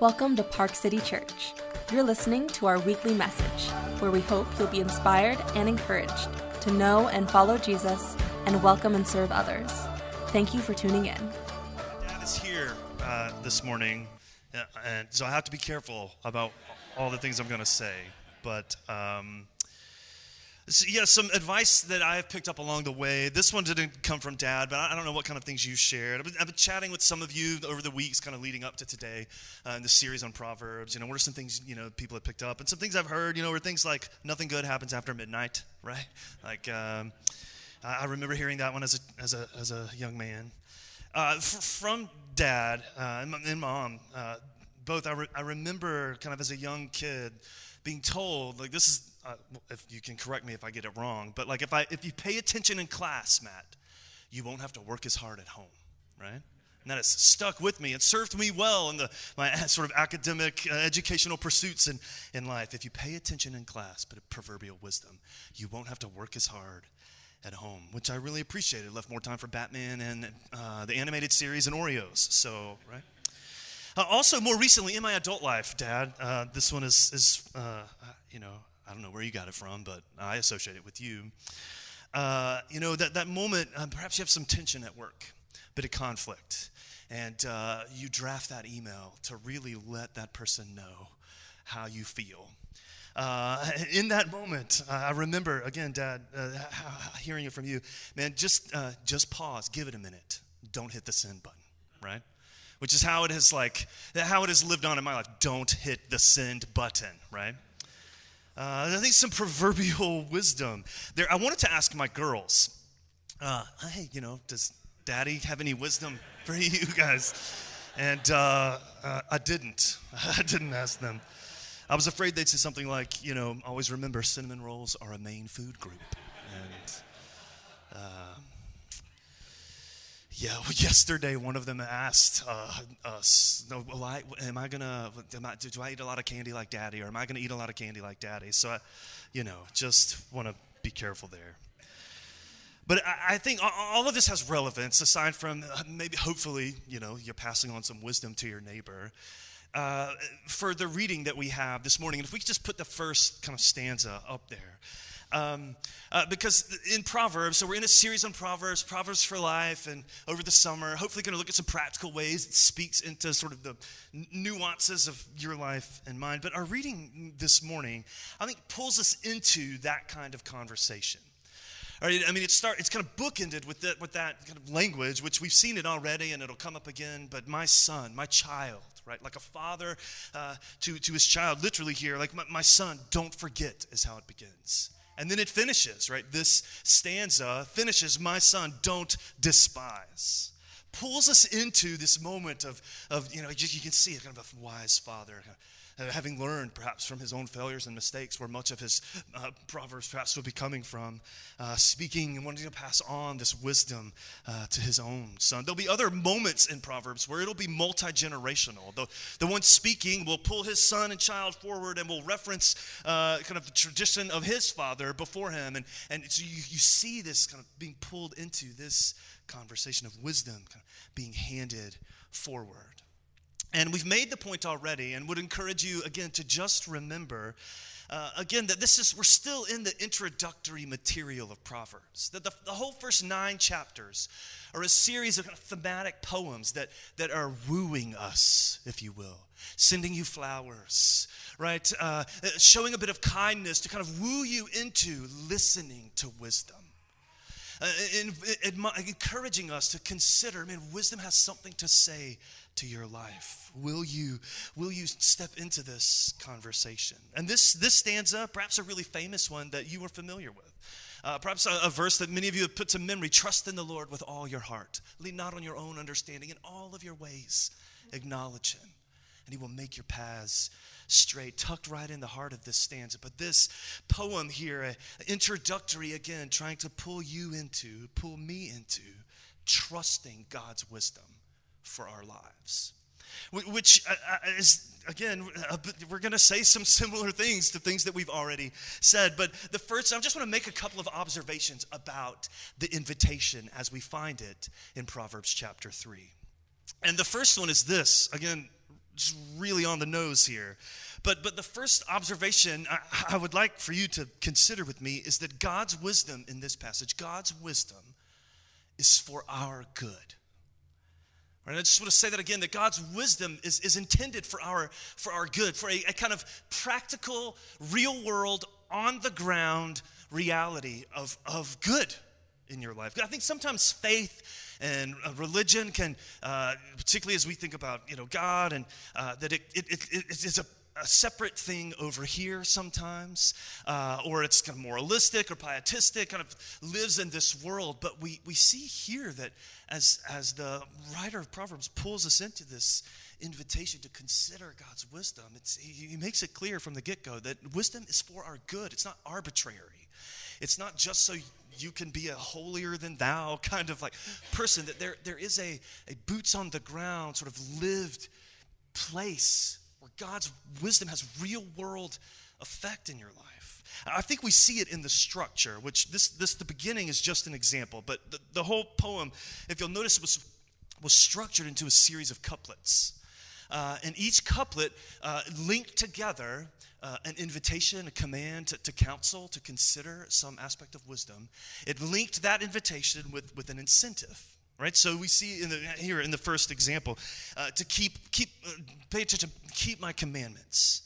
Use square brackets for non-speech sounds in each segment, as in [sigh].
Welcome to Park City Church. You're listening to our weekly message, where we hope you'll be inspired and encouraged to know and follow Jesus and welcome and serve others. Thank you for tuning in. Dad is here uh, this morning, uh, and so I have to be careful about all the things I'm going to say. But um, so, yeah, some advice that I have picked up along the way. This one didn't come from Dad, but I don't know what kind of things you shared. I've been, I've been chatting with some of you over the weeks, kind of leading up to today, uh, in the series on Proverbs. You know, what are some things you know people have picked up, and some things I've heard. You know, were things like nothing good happens after midnight, [laughs] right? Like um, I remember hearing that one as a as a as a young man. Uh, f- from Dad uh, and, Mom, uh, both I, re- I remember kind of as a young kid being told like this is uh, if you can correct me if I get it wrong, but like if I if you pay attention in class, Matt, you won't have to work as hard at home, right? And that has stuck with me and served me well in the, my [laughs] sort of academic, uh, educational pursuits in, in life. If you pay attention in class, but a proverbial wisdom, you won't have to work as hard at home, which I really appreciated. Left more time for Batman and uh, the animated series and Oreos. So, right? Uh, also, more recently in my adult life, Dad, uh, this one is, is uh, you know, I don't know where you got it from, but I associate it with you. Uh, you know, that, that moment, uh, perhaps you have some tension at work, a bit of conflict, and uh, you draft that email to really let that person know how you feel. Uh, [laughs] in that moment, I remember again, Dad, uh, hearing it from you, man. Just, uh, just pause, give it a minute. Don't hit the send button, right? Which is how it has like how it has lived on in my life. Don't hit the send button, right? Uh, I think some [laughs] proverbial wisdom there. I wanted to ask my girls, uh, hey, you know, does daddy have any wisdom for [laughs] you guys? And uh, uh I didn't. [laughs] I didn't ask them. I was afraid they'd say something like, you know, always remember cinnamon rolls are a main food group. And uh, yeah, well, [laughs] yesterday one of them asked uh, us, no, am I gonna, am I, do I eat a lot of candy like daddy, or am I gonna eat a lot of candy like daddy? So, I, you know, just want to be careful there. But I, I think all of this has relevance, aside from uh, maybe, hopefully, you know, you're passing on some wisdom to your neighbor. Uh, for the reading that we have this morning, and if we could just put the first kind of stanza up there. Um, uh, because in Proverbs, so we're in a series on Proverbs, Proverbs for Life, and over the summer, hopefully going to look at some practical ways it speaks into sort of the nuances of your life and mine. But our reading this morning, I think, pulls us into that kind of conversation. I mean, it start, it's kind of bookended with that, with that kind of language, which we've seen it already and it'll come up again. But my son, my child, right? Like a father uh, to, to his child, literally here, like my, my son, don't forget, is how it begins. And then it finishes, right? This stanza finishes, My son, don't despise. Pulls us into this moment of, of you know, you, you can see kind of a wise father, uh, having learned perhaps from his own failures and mistakes, where much of his uh, proverbs perhaps would be coming from, uh, speaking and wanting to pass on this wisdom uh, to his own son. There'll be other moments in Proverbs where it'll be multi generational. The, the one speaking will pull his son and child forward and will reference uh, kind of the tradition of his father before him. And, and so you, you see this kind of being pulled into this conversation of wisdom kind of being handed forward. And we've made the point already, and would encourage you again to just remember. Uh, again, that this is, we're still in the introductory material of Proverbs. That the, the whole first nine chapters are a series of, kind of thematic poems that, that are wooing us, if you will, sending you flowers, right? Uh, showing a bit of kindness to kind of woo you into listening to wisdom. Uh, in, in, in, encouraging us to consider, I man, wisdom has something to say to your life? Will you, will you step into this conversation? And this, this stanza, perhaps a really famous one that you are familiar with. Uh, perhaps a, a, verse that many of you have put to memory trust in the Lord with all your heart. Lean not on your own understanding. In all of your ways, acknowledge Him, and He will make your paths straight, tucked right in the heart of this stanza. But this poem here, uh, introductory again, trying to pull you into, pull me into trusting God's wisdom for our lives. Which uh, uh, is, again, we're going to say some similar things to things that we've already said. But the first, I just want to make a couple of observations about the invitation as we find it in Proverbs chapter 3. And the first one is this again, just really on the nose here. But, but the first observation I, I would like for you to consider with me is that God's wisdom in this passage, God's wisdom is for our good. Right, I just want to say that again that God's wisdom is, is intended for our, for our good, for a, a kind of practical, real world, on the ground reality of, of good in your life. I think sometimes faith and uh, religion can, uh, particularly as we think about you know God, and uh, that it, it, it, it's a a separate thing over here sometimes, uh, or it's kind of moralistic or pietistic, kind of lives in this world. But we, we see here that as, as the writer of Proverbs pulls us into this invitation to consider God's wisdom, he, he makes it clear from the get go that wisdom is for our good, it's not arbitrary. It's not just so you can be a holier than thou [laughs] kind of like person, that there, there is a, a boots on the ground, sort of lived place where God's wisdom has real world effect in your life. I think we see it in the structure, which this, this the beginning is just an example, but the, the whole poem, if you'll notice, was, was structured into a series of couplets. Uh, and each couplet uh, linked together uh, an invitation, a command to, to, counsel, to consider some aspect of wisdom. It linked that invitation with, with an incentive. Right, so we see in the, here in the first example, uh, to keep keep uh, pay attention, keep my commandments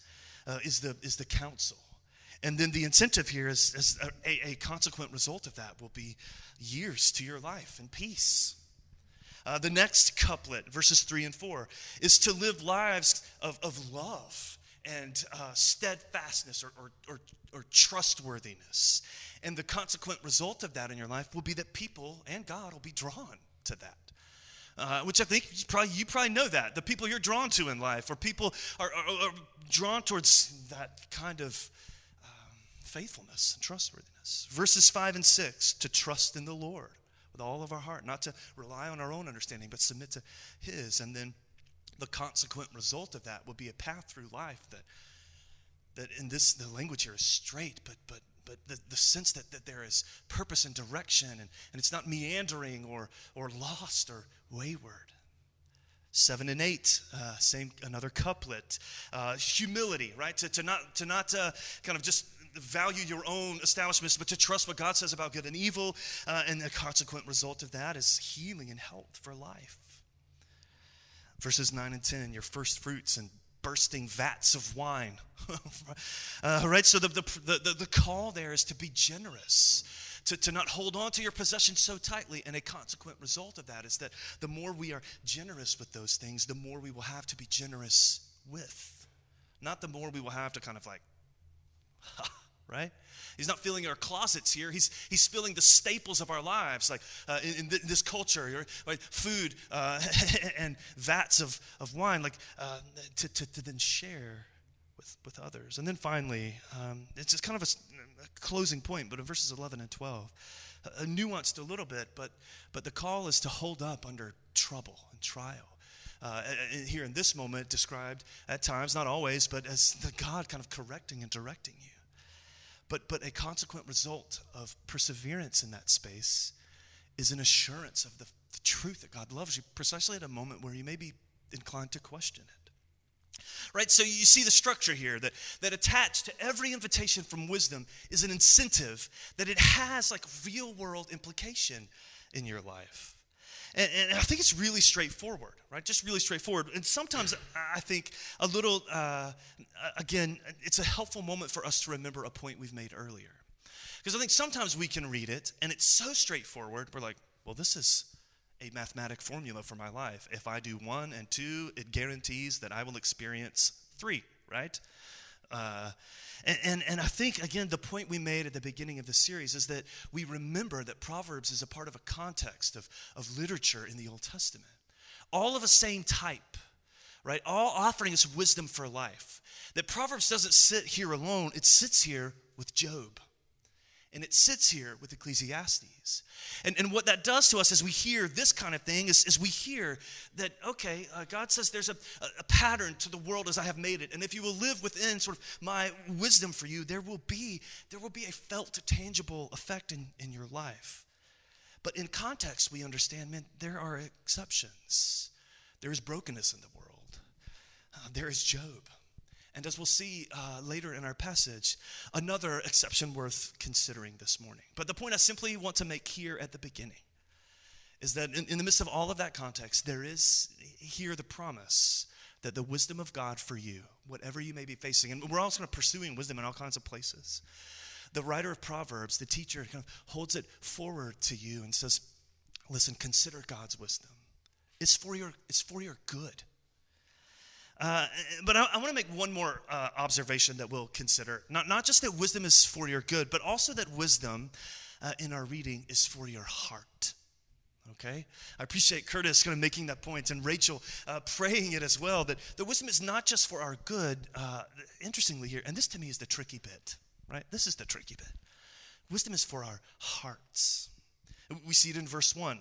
uh, is the is the counsel, and then the incentive here is, is a, a, consequent result of that will be years to your life and peace. Uh, the next couplet, verses three and four, is to live lives of, of love and uh, steadfastness or, or, or, or trustworthiness. And the consequent result of that in your life will be that people and God will be drawn to that. Uh, which I think you probably, you probably know that. The people you're drawn to in life, or people are, are, are drawn towards that kind of um, faithfulness and trustworthiness. Verses 5 and 6 to trust in the Lord with all of our heart, not to rely on our own understanding, but submit to His. And then the consequent result of that will be a path through life that that in this the language here is straight but but but the, the sense that, that there is purpose and direction and, and it's not meandering or or lost or wayward. Seven and eight uh, same another couplet. Uh, humility right? To, to not to not uh, kind of just value your own establishments but to trust what god says about good and evil uh, and the consequent result of that is healing and health for life. Verses 9 and 10, your first fruits and bursting vats of wine. [laughs] uh, right? So the, the, the, the call there is to be generous. To, to not hold on to your possessions so tightly. And a consequent result of that is that the more we are generous with those things, the more we will have to be generous with. Not the more we will have to kind of like, [laughs] right? He's not filling our closets here. He's, he's filling the staples of our lives, like uh, in, in, this culture, right? food uh, [laughs] and vats of, of wine, like uh, to, to, to, then share with, with others. And then finally, um, it's just kind of a, a, closing point, but in verses 11 and 12, a, nuanced a little bit, but, but the call is to hold up under trouble and trial. Uh, here in this moment, described at times, not always, but as the God kind of correcting and directing you. But, but a consequent result of perseverance in that space is an assurance of the, the truth that God loves you precisely at a moment where you may be inclined to question it. Right? So you see the structure here that, that attached to every invitation from wisdom is an incentive that it has like real world implication in your life and, and, I think it's really straightforward, right? Just really straightforward. And sometimes I think a little, uh, again, it's a helpful moment for us to remember a point we've made earlier. Because I think sometimes we can read it and it's so straightforward, we're like, well, this is a mathematic formula for my life. If I do one and two, it guarantees that I will experience three, right? Uh, and, and, and I think, again, the point we made at the beginning of the series is that we remember that Proverbs is a part of a context of, of literature in the Old Testament. All of the same type, right? All offering us wisdom for life. That Proverbs doesn't sit here alone, it sits here with Job and it sits here with Ecclesiastes. And, and what that does to us as we hear this kind of thing is, is we hear that, okay, uh, God says there's a, a pattern to the world as I have made it. And if you will live within sort of my wisdom for you, there will be, there will be a felt, tangible effect in, in your life. But in context, we understand, man, there are exceptions. There is brokenness in the world. Uh, there is Job. And as we'll see uh, later in our passage, another exception worth considering this morning. But the point I simply want to make here at the beginning is that in, in the midst of all of that context, there is here the promise that the wisdom of God for you, whatever you may be facing, and we're also kind of pursuing wisdom in all kinds of places. The writer of Proverbs, the teacher, kind of holds it forward to you and says, Listen, consider God's wisdom. It's for your, it's for your good. Uh, but I, I want to make one more uh, observation that we'll consider. Not, not just that wisdom is for your good, but also that wisdom uh, in our reading is for your heart. Okay? I appreciate Curtis kind of making that point and Rachel uh, praying it as well that the wisdom is not just for our good. Uh, interestingly, here, and this to me is the tricky bit, right? This is the tricky bit. Wisdom is for our hearts. We see it in verse 1.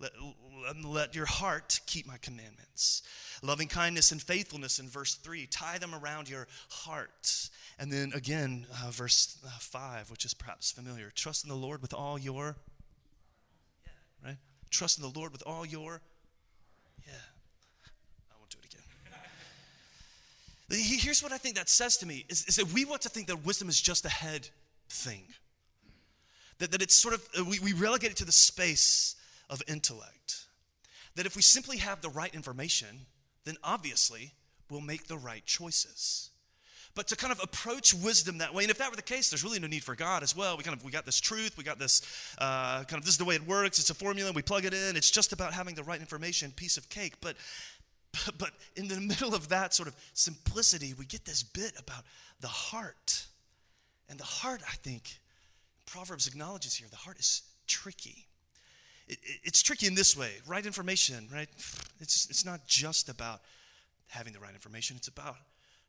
Let, let, your heart keep my commandments. Loving kindness and faithfulness in verse 3. Tie them around your heart. And then again, uh, verse uh, 5, which is perhaps familiar. Trust in the Lord with all your. Yeah, right? Trust in the Lord with all your. Yeah. I won't do it again. Here's what I think that says to me is, is that we want to think that wisdom is just a head thing. That, that it's sort of, we, we relegate it to the space of intellect. That if we simply have the right information, then obviously we'll make the right choices. But to kind of approach wisdom that way, and if that were the case, there's really no need for God as well. We kind of we got this truth, we got this uh, kind of this is the way it works. It's a formula, we plug it in. It's just about having the right information, piece of cake. But [laughs] but in the middle of that sort of simplicity, we get this bit about the heart, and the heart, I think, Proverbs acknowledges here, the heart is tricky it, it's tricky in this way right information, right? It's, it's not just about having the right information, it's about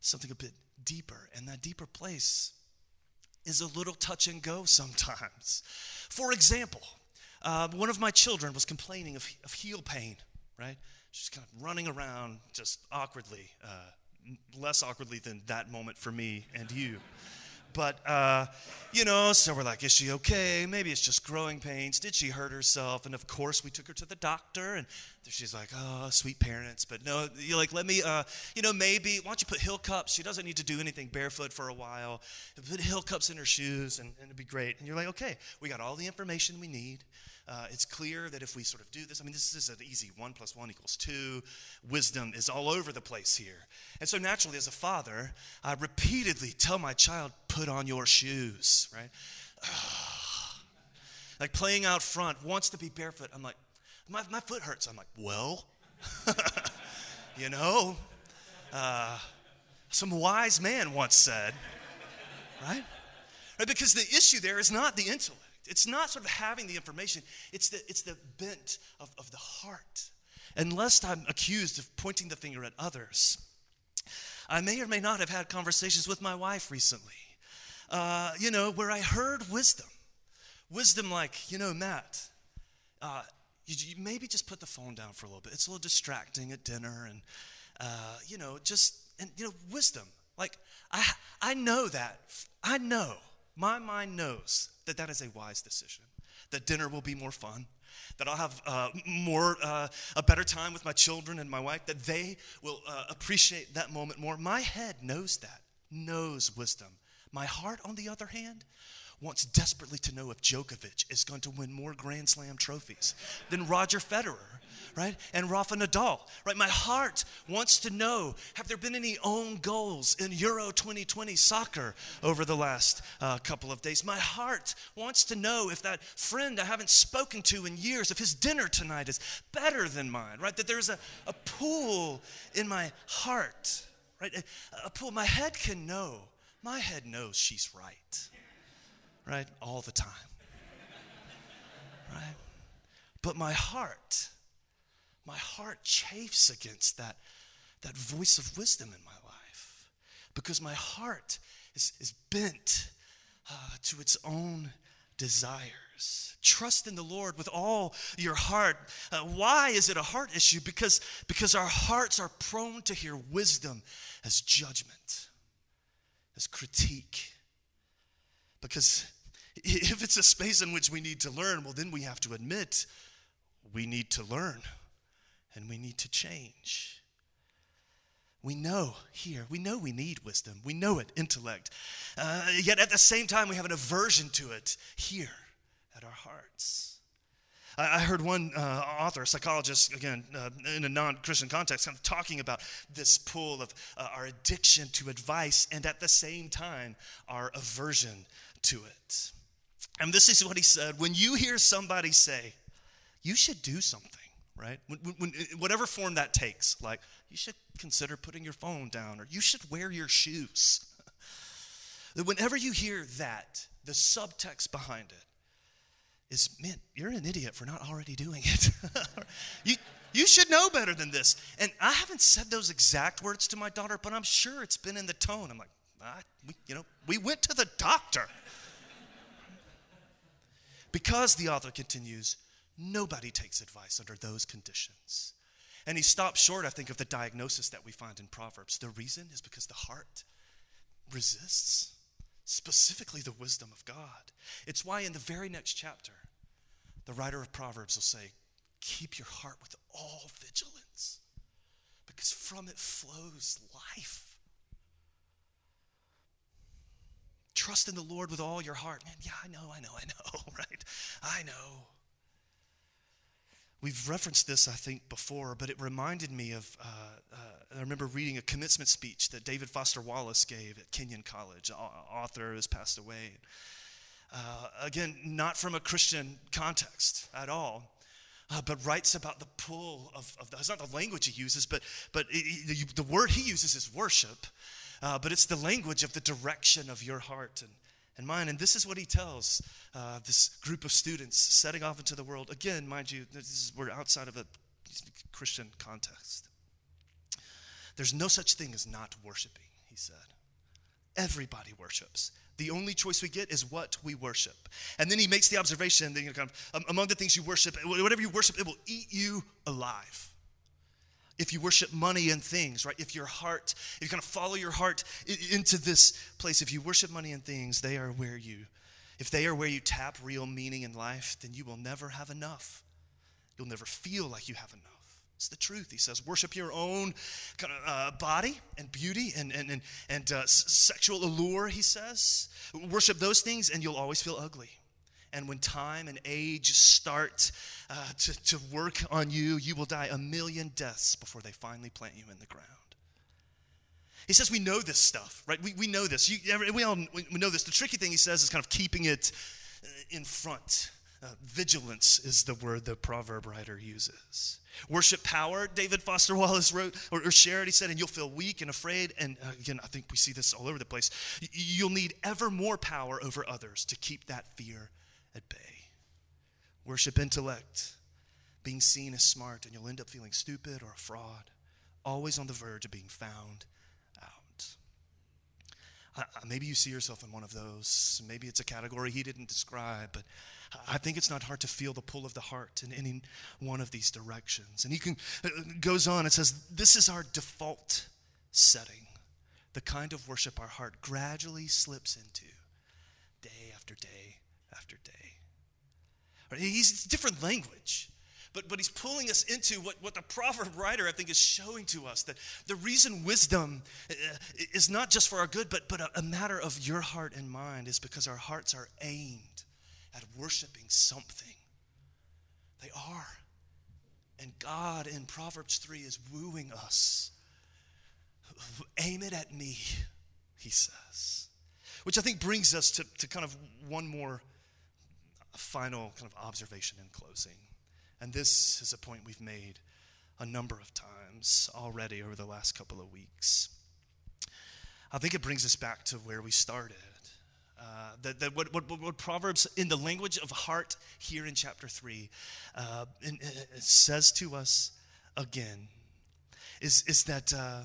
something a bit deeper. And that deeper place is a little touch and go sometimes. For example, uh, one of my children was complaining of, of heel pain, right? She's kind of running around just awkwardly, uh, less awkwardly than that moment for me and you. But, uh, you know, so we're like, is she okay? Maybe it's just growing pains. Did she hurt herself? And of course, we took her to the doctor, and she's like, oh, sweet parents. But no, you're like, let me, uh, you know, maybe, why don't you put heel cups? She doesn't need to do anything barefoot for a while. Put heel cups in her shoes, and, and it'd be great. And you're like, okay, we got all the information we need. Uh, it's clear that if we sort of do this, I mean, this is an easy one plus one equals two. Wisdom is all over the place here. And so, naturally, as a father, I repeatedly tell my child, put on your shoes, right? [sighs] like playing out front, wants to be barefoot. I'm like, my, my foot hurts. I'm like, well, [laughs] you know, uh, some wise man once said, right? right? Because the issue there is not the intellect. It's not sort of having the information, it's the, it's the bent of, of the heart. And lest I'm accused of pointing the finger at others, I may or may not have had conversations with my wife recently, uh, you know, where I heard wisdom. Wisdom like, you know, Matt, uh, you, you, maybe just put the phone down for a little bit. It's a little distracting at dinner, and, uh, you know, just, and, you know, wisdom. Like, I, I know that. I know. My mind knows that that is a wise decision, that dinner will be more fun, that I'll have uh, more, uh, a better time with my children and my wife, that they will uh, appreciate that moment more. My head knows that, knows wisdom. My heart, on the other hand, wants desperately to know if Djokovic is going to win more Grand Slam trophies than Roger Federer, right? And Rafa Nadal, right? My heart wants to know have there been any own goals in Euro 2020 soccer over the last uh, couple of days? My heart wants to know if that friend I haven't spoken to in years, if his dinner tonight is better than mine, right? That there's a, a pool in my heart, right? A, a pool. My head can know. My head knows she's right right? All the time. Right? But my heart, my heart chafes against that, that voice of wisdom in my life because my heart is, is bent uh, to its own desires. Trust in the Lord with all your heart. Uh, why is it a heart issue? Because, because our hearts are prone to hear wisdom as judgment, as critique. Because [laughs] if it's a space in which we need to learn, well, then we have to admit we need to learn and we need to change. We know here, we know we need wisdom. We know it, intellect. Uh, yet at the same time, we have an aversion to it here at our hearts. I, heard one uh, author, a psychologist, again, uh, in a non Christian context, kind of talking about this pull of uh, our addiction to advice and at the same time, our aversion to it. And this is what he said when you hear somebody say, you should do something, right? When, when, whatever form that takes, like, you should consider putting your phone down or you should wear your shoes. [laughs] Whenever you hear that, the subtext behind it is, man, you're an idiot for not already doing it. [laughs] you, you should know better than this. And I haven't said those exact words to my daughter, but I'm sure it's been in the tone. I'm like, ah, we, you know, we went to the doctor. Because the author continues, nobody takes advice under those conditions. And he stops short, I think, of the diagnosis that we find in Proverbs. The reason is because the heart resists, specifically the wisdom of God. It's why in the very next chapter, the writer of Proverbs will say, Keep your heart with all vigilance, because from it flows life. Trust in the Lord with all your heart. Man, yeah, I know, I know, I know, [laughs] right? I know. We've referenced this, I think, before, but it reminded me of. Uh, uh, I remember reading a commencement speech that David Foster Wallace gave at Kenyon College, author has passed away. Uh, again, not from a Christian context at all, uh, but writes about the pull of, of that's not the language he uses, but, but it, it, the word he uses is worship, uh, but it's the language of the direction of your heart. And and mine. And this is what he tells uh, this group of students setting off into the world. Again, mind you, is, we're outside of a Christian context. There's no such thing as not worshiping, he said. Everybody worships. The only choice we get is what we worship. And then he makes the observation that you know, kind of, um, among the things you worship, whatever you worship, it will eat you alive if you worship money and things, right? If your heart, if you kind of follow your heart into this place, if you worship money and things, they are where you, if they are where you tap real meaning in life, then you will never have enough. You'll never feel like you have enough. It's the truth. He says, worship your own kind of uh, body and beauty and, and, and, and uh, sexual allure, he says. Worship those things and you'll always feel ugly. And when time and age start uh, to, to work on you, you will die a million deaths before they finally plant you in the ground. He says we know this stuff, right? We, we know this. You, we all we know this. The tricky thing he says is kind of keeping it uh, in front. Uh, vigilance is the word the proverb writer uses. Worship power, David Foster Wallace wrote or, or shared. He said, and you'll feel weak and afraid. And uh, again, I think we see this all over the place. You'll need ever more power over others to keep that fear at bay. Worship intellect, being seen as smart, and you'll end up feeling stupid or a fraud, always on the verge of being found out. Maybe you see yourself in one of those. Maybe it's a category he didn't describe, but I think it's not hard to feel the pull of the heart in any one of these directions. And he can, uh, goes on and says, This is our default setting, the kind of worship our heart gradually slips into day after day. He's different language. But, but he's pulling us into what, what the proverb writer, I think, is showing to us that the reason wisdom uh, is not just for our good, but, but a, a matter of your heart and mind is because our hearts are aimed at worshiping something. They are. And God in Proverbs 3 is wooing us. Aim it at me, he says. Which I think brings us to, to kind of one more final kind of observation in closing. And this is a point we've made a number of times already over the last couple of weeks. I think it brings us back to where we started. Uh, that, that what, what, what, Proverbs, in the language of heart here in chapter 3, uh, in, it says to us again is, is that uh,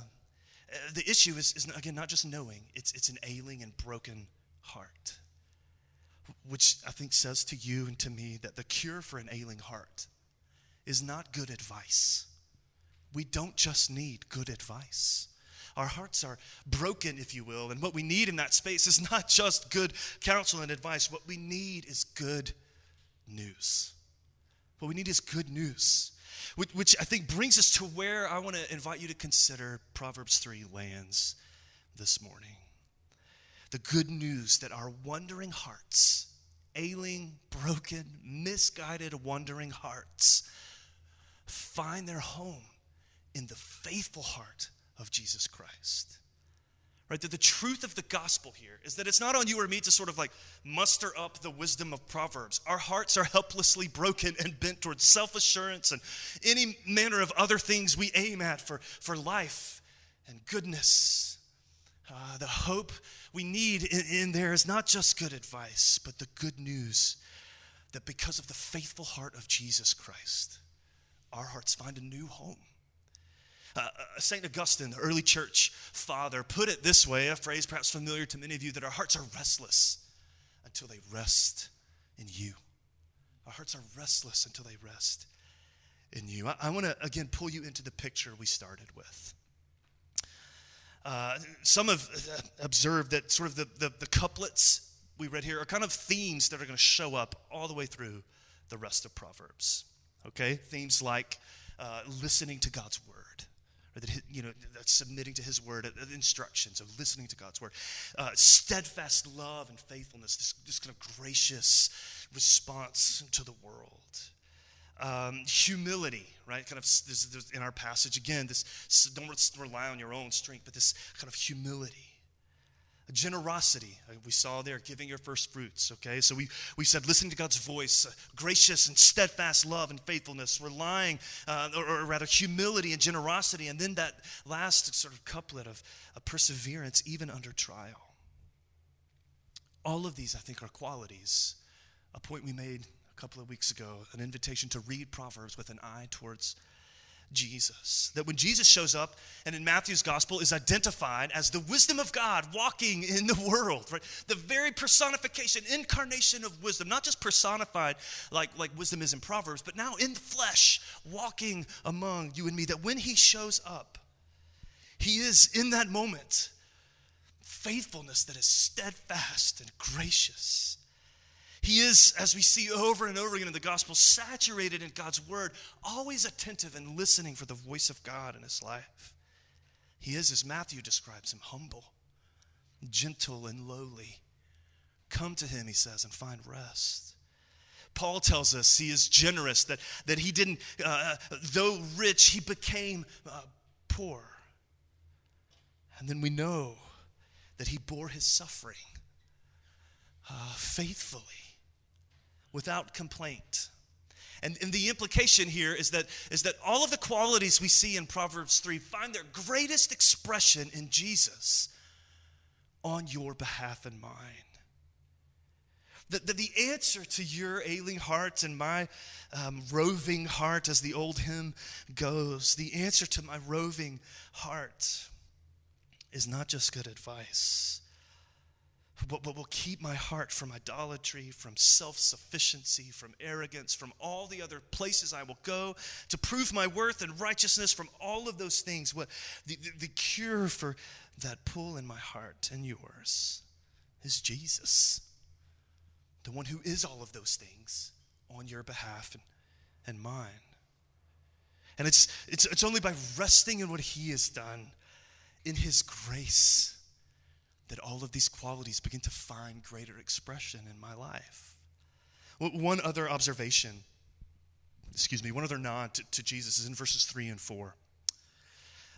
the issue is, is, again, not just knowing, it's, it's an ailing and broken heart which I think says to you and to me that the cure for an ailing heart is not good advice. We don't just need good advice. Our hearts are broken, if you will, and what we need in that space is [laughs] not just good counsel and advice. What we need is good news. What we need is good news. which, which I think brings us to where I want to invite you to consider Proverbs 3 lands this morning. The good news that our wandering hearts, ailing, broken, misguided, wandering hearts, find their home in the faithful heart of Jesus Christ. Right? That the truth of the gospel here is that it's not on you or me to sort of like muster up the wisdom of Proverbs. Our hearts are helplessly broken and bent towards self assurance and any manner of other things we aim at for, for life and goodness. Uh, the hope we need in, in there is not just good advice, but the good news that because of the faithful heart of Jesus Christ, our hearts find a new home uh, uh St. Augustine, the early church father, put it this way a phrase perhaps familiar to many of you that our hearts are restless until they rest in you. Our hearts are restless until they rest in you. I, I want to again pull you into the picture we started with. Uh, some have uh, observed that sort of the, the, the couplets we read here are kind of themes that are going to show up all the way through the rest of Proverbs. Okay? Themes like uh, listening to God's word or that you know submitting to his word uh, instructions of listening to god's word uh, steadfast love and faithfulness this, this kind of gracious response to the world um, humility right? Kind of this, this, in our passage again this don't rely on your own strength but this kind of humility generosity uh, we saw there giving your first fruits okay? So we, we said listening to god's voice uh, gracious and steadfast love and faithfulness relying uh, or, or, rather humility and generosity and then that last sort of couplet of, of perseverance even under trial. All of these i think are qualities a point we made a couple of weeks ago an invitation to read proverbs with an eye towards Jesus. That when Jesus shows up and in Matthew's gospel is identified as the wisdom of God walking in the world, right? The very personification, incarnation of wisdom, not just personified like, like wisdom is in Proverbs, but now in the flesh, walking among you and me. That when he shows up, he is in that moment faithfulness that is steadfast and gracious he is, as we see over and over again in the gospel, saturated in God's word, always attentive and listening for the voice of God in his life. He is, as Matthew describes him, humble, gentle, and lowly. Come to him, he says, and find rest. Paul tells us he is generous, that, that he didn't, uh, though rich, he became uh, poor. And then we know that he bore his suffering uh, faithfully without complaint. And, and the implication here is that, is that all of the qualities we see in Proverbs 3 find their greatest expression in Jesus on your behalf and mine. The, the, the answer to your ailing heart and my um, roving heart, as the old hymn goes, the answer to my roving heart is not just good advice but, will keep my heart from idolatry, from self sufficiency, from arrogance, from all the other places I will go to prove my worth and righteousness, from all of those things. What the, the, the cure for that pull in my heart and yours is Jesus, the one who is all of those things on your behalf and, and mine. And it's, it's, it's only by resting in what He has done, in His grace that all of these qualities begin to find greater expression in my life. One other observation, excuse me, one other nod to, to Jesus is in verses 3 and 4.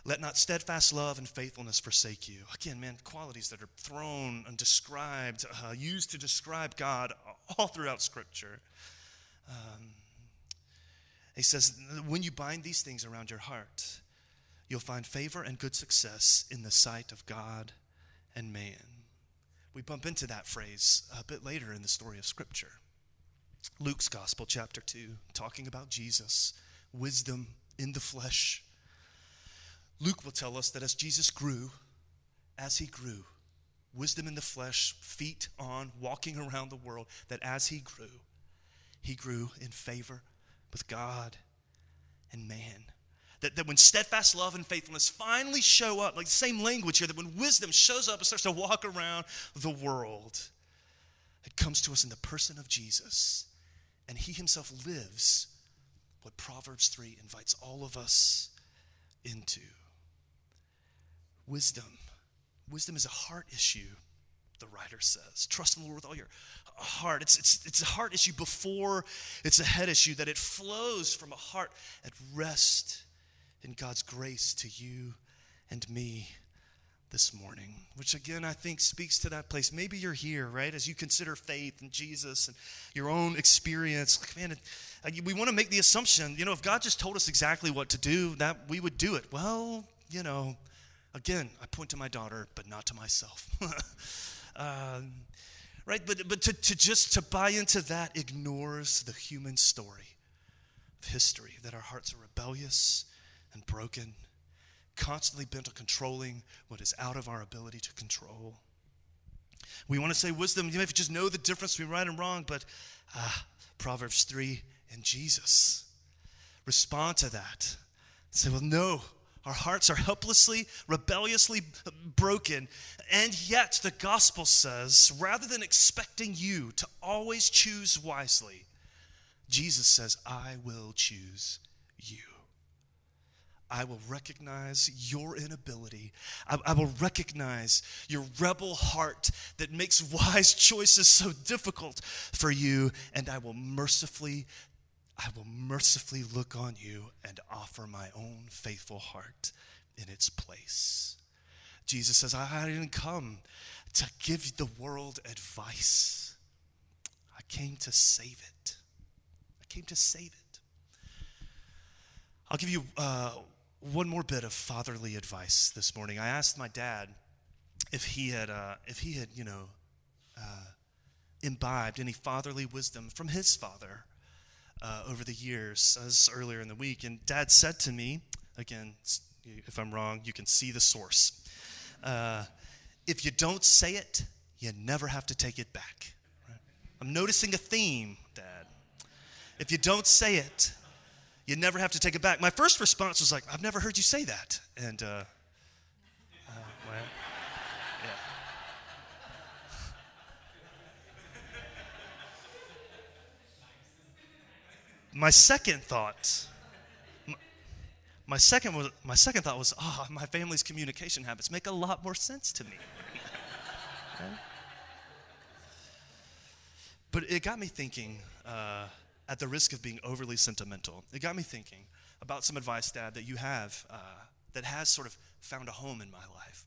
Let not steadfast love and faithfulness forsake you. Again, man, qualities that are thrown and described, uh, used to describe God all throughout Scripture. Um, he says, when you bind these things around your heart, you'll find favor and good success in the sight of God and man. We bump into that phrase a bit later in the story of Scripture. Luke's Gospel, chapter 2, talking about Jesus, wisdom in the flesh. Luke will tell us that as Jesus grew, as he grew, wisdom in the flesh, feet on, walking around the world, that as he grew, he grew in favor with God and man. That, that when steadfast love and faithfulness finally show up, like the same language here, that when wisdom shows up and starts to walk around the world, it comes to us in the person of Jesus. And he himself lives what Proverbs 3 invites all of us into. Wisdom. Wisdom is a heart issue, the writer says. Trust in the Lord with all your heart. It's, it's, it's a heart issue before it's a head issue, that it flows from a heart at rest in God's grace to you and me this morning, which again I think speaks to that place. Maybe you're here, right, as you consider faith and Jesus and your own experience. Like, man, we want to make the assumption, you know, if God just told us exactly what to do, that we would do it. Well, you know, again, I point to my daughter, but not to myself. [laughs] um, right? But, but to, to just to buy into that ignores the human story of history, that our hearts are rebellious and broken constantly bent on controlling what is out of our ability to control. We want to say wisdom, you may just know the difference between right and wrong, but ah, Proverbs 3 and Jesus. Respond to that. Say, well, no, our hearts are helplessly, rebelliously broken. And yet, the gospel says, rather than expecting you to always choose wisely, Jesus says, I will choose you. I will recognize your inability. I, I, will recognize your rebel heart that makes [laughs] wise choices so difficult for you, and I will mercifully, I will mercifully look on you and offer my own faithful heart in its place. Jesus says, I didn't come to give the world advice. I came to save it. I came to save it. I'll give you uh, one more bit of fatherly advice this morning. I asked my dad if he had, uh, if he had, you know, uh, imbibed any fatherly wisdom from his father uh, over the years, as earlier in the week. And Dad said to me, again, if I'm wrong, you can see the source. Uh, if you don't say it, you never have to take it back. Right? I'm noticing a theme, Dad. If you don't say it, you never have to take it back. My first response was like, I've never heard you say that. And, uh, uh, well, yeah. My second thought, my, second was, my second thought was, oh, my family's communication habits make a lot more sense to me. [laughs] But it got me thinking. Uh, at the risk of being overly sentimental, it got me thinking about some advice, Dad, that you have uh, that has sort of found a home in my life.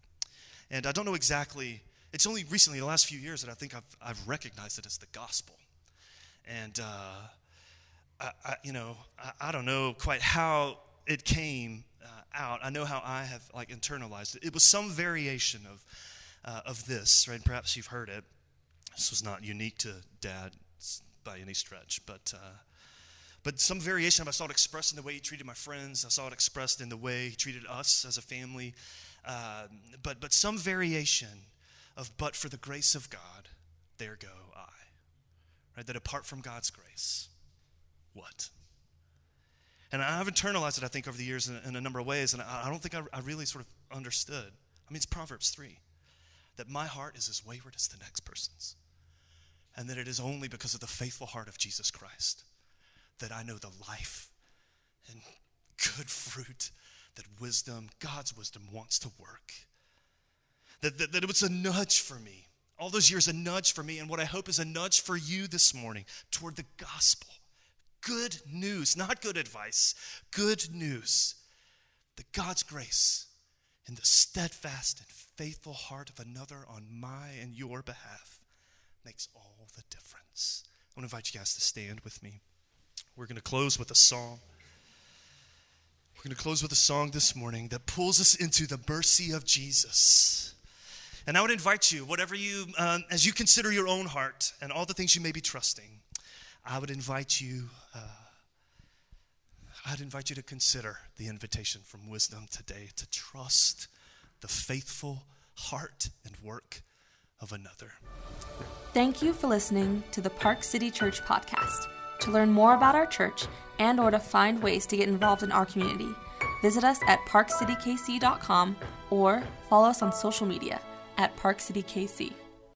And I don't know exactly, it's only recently, the last few years, that I think I've, I've recognized it as the gospel. And, uh, I, I, you know, I, I, don't know quite how it came uh, out. I know how I have like internalized it. It was some variation of, uh, of this, right? Perhaps you've heard it. This was not unique to Dad by any stretch, but uh, but some variation of I saw it expressed in the way he treated my friends. I saw it expressed in the way he treated us as a family. Uh, but but some variation of but for the grace of God, there go I. Right? That apart from God's grace, what? And I've internalized it, I think, over the years in, in a number of ways, and I, I don't think I, I really sort of understood. I mean, it's Proverbs 3 that my heart is as wayward as the next person's and that it is only because of the faithful heart of Jesus Christ that I know the life and good fruit that wisdom, God's wisdom, wants to work. That, that, that it was a nudge for me. All those years, a nudge for me, and what I hope is a nudge for you this morning toward the gospel. Good news, not good advice, good news that God's grace in the steadfast and faithful heart of another on my and your behalf makes all the difference. I want to invite you guys to stand with me. We're going to close with a song. We're going to close with a song this morning that pulls us into the mercy of Jesus. And I would invite you, whatever you, um, as you consider your own heart and all the things you may be trusting, I would invite you, uh, I'd invite you to consider the invitation from wisdom today to trust the faithful heart and work of another. Thank you for listening to the Park City Church podcast. To learn more about our church and or to find ways to get involved in our community, visit us at parkcitykc.com or follow us on social media at parkcitykc.